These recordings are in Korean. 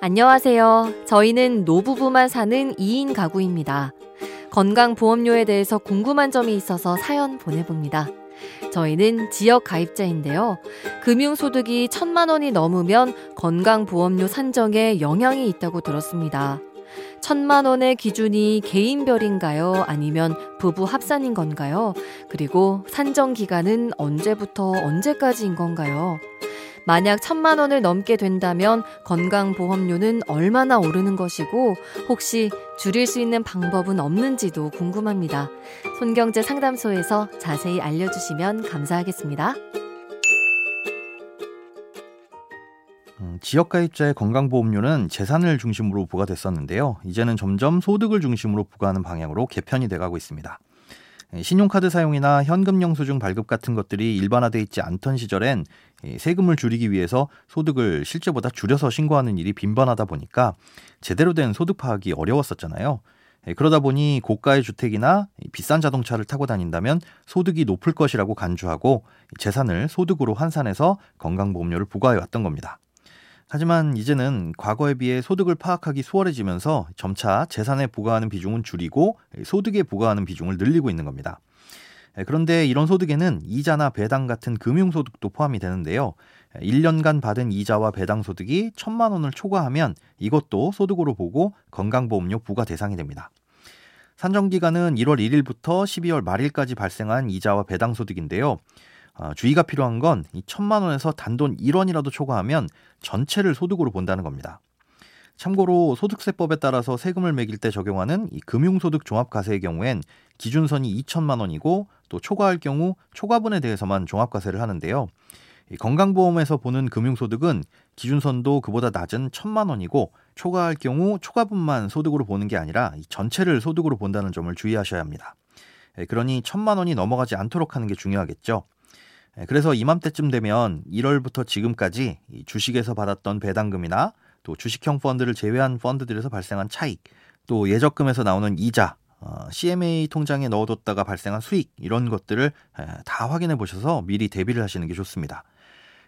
안녕하세요. 저희는 노부부만 사는 2인 가구입니다. 건강보험료에 대해서 궁금한 점이 있어서 사연 보내봅니다. 저희는 지역 가입자인데요. 금융소득이 천만 원이 넘으면 건강보험료 산정에 영향이 있다고 들었습니다. 천만 원의 기준이 개인별인가요? 아니면 부부 합산인 건가요? 그리고 산정 기간은 언제부터 언제까지인 건가요? 만약 천만 원을 넘게 된다면 건강보험료는 얼마나 오르는 것이고 혹시 줄일 수 있는 방법은 없는지도 궁금합니다. 손경제 상담소에서 자세히 알려주시면 감사하겠습니다. 음, 지역가입자의 건강보험료는 재산을 중심으로 부과됐었는데요. 이제는 점점 소득을 중심으로 부과하는 방향으로 개편이 돼가고 있습니다. 예, 신용카드 사용이나 현금 영수증 발급 같은 것들이 일반화돼 있지 않던 시절엔 세금을 줄이기 위해서 소득을 실제보다 줄여서 신고하는 일이 빈번하다 보니까 제대로 된 소득 파악이 어려웠었잖아요. 예, 그러다 보니 고가의 주택이나 비싼 자동차를 타고 다닌다면 소득이 높을 것이라고 간주하고 재산을 소득으로 환산해서 건강보험료를 부과해 왔던 겁니다. 하지만 이제는 과거에 비해 소득을 파악하기 수월해지면서 점차 재산에 부과하는 비중은 줄이고 소득에 부과하는 비중을 늘리고 있는 겁니다. 예, 그런데 이런 소득에는 이자나 배당 같은 금융소득도 포함이 되는데요. 1년간 받은 이자와 배당 소득이 1천만 원을 초과하면 이것도 소득으로 보고 건강보험료 부과 대상이 됩니다. 산정기간은 1월 1일부터 12월 말일까지 발생한 이자와 배당 소득인데요. 어, 주의가 필요한 건 이 천만 원에서 단돈 1원이라도 초과하면 전체를 소득으로 본다는 겁니다. 참고로 소득세법에 따라서 세금을 매길 때 적용하는 이 금융소득 종합과세의 경우엔 기준선이 2천만 원이고 또 초과할 경우 초과분에 대해서만 종합과세를 하는데요. 건강보험에서 보는 금융소득은 기준선도 그보다 낮은 천만 원이고 초과할 경우 초과분만 소득으로 보는 게 아니라 전체를 소득으로 본다는 점을 주의하셔야 합니다. 예, 그러니 천만 원이 넘어가지 않도록 하는 게 중요하겠죠. 예, 그래서 이맘때쯤 되면 1월부터 지금까지 주식에서 받았던 배당금이나 또 주식형 펀드를 제외한 펀드들에서 발생한 차익, 또 예적금에서 나오는 이자, 어, CMA 통장에 넣어뒀다가 발생한 수익 이런 것들을 다 확인해 보셔서 미리 대비를 하시는 게 좋습니다.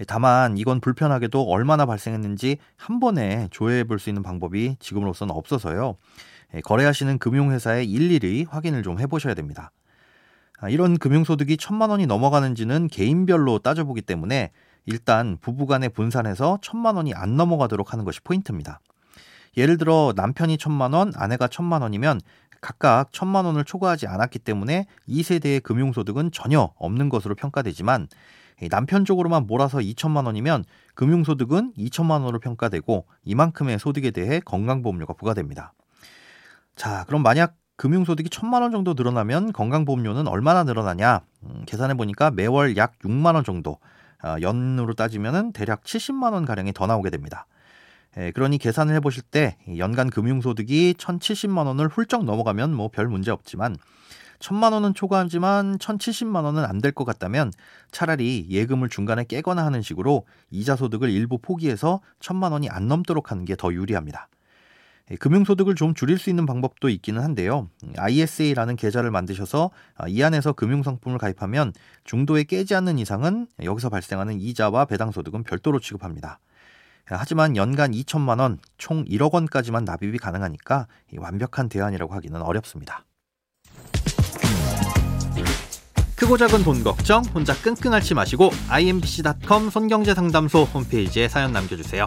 예, 다만 이건 불편하게도 얼마나 발생했는지 한 번에 조회해 볼 수 있는 방법이 지금으로서는 없어서요. 예, 거래하시는 금융회사에 일일이 확인을 좀 해보셔야 됩니다. 아, 이런 금융소득이 천만 원이 넘어가는지는 개인별로 따져보기 때문에 일단 부부간에 분산해서 천만 원이 안 넘어가도록 하는 것이 포인트입니다. 예를 들어 남편이 천만 원, 아내가 천만 원이면 각각 천만 원을 초과하지 않았기 때문에 2세대의 금융소득은 전혀 없는 것으로 평가되지만 남편 쪽으로만 몰아서 2천만 원이면 금융소득은 2천만 원으로 평가되고 이만큼의 소득에 대해 건강보험료가 부과됩니다. 자, 그럼 만약 금융소득이 천만 원 정도 늘어나면 건강보험료는 얼마나 늘어나냐? 음, 계산해 보니까 매월 약 6만 원 정도, 어, 연으로 따지면 대략 70만 원 가량이 더 나오게 됩니다. 예, 그러니 계산을 해보실 때 연간 금융소득이 1,070만 원을 훌쩍 넘어가면 뭐 별 문제 없지만 천만 원은 초과하지만 1,070만 원은 안 될 것 같다면 차라리 예금을 중간에 깨거나 하는 식으로 이자 소득을 일부 포기해서 천만 원이 안 넘도록 하는 게 더 유리합니다. 예, 금융소득을 좀 줄일 수 있는 방법도 있기는 한데요. ISA라는 계좌를 만드셔서 아, 이 안에서 금융상품을 가입하면 중도에 깨지 않는 이상은 여기서 발생하는 이자와 배당소득은 별도로 취급합니다. 하지만 연간 2천만 원, 총 1억 원까지만 납입이 가능하니까 완벽한 대안이라고 하기는 어렵습니다. 크고 작은 돈 걱정 혼자 끙끙 앓지 마시고 imbc.com 손경제상담소 홈페이지에 사연 남겨주세요.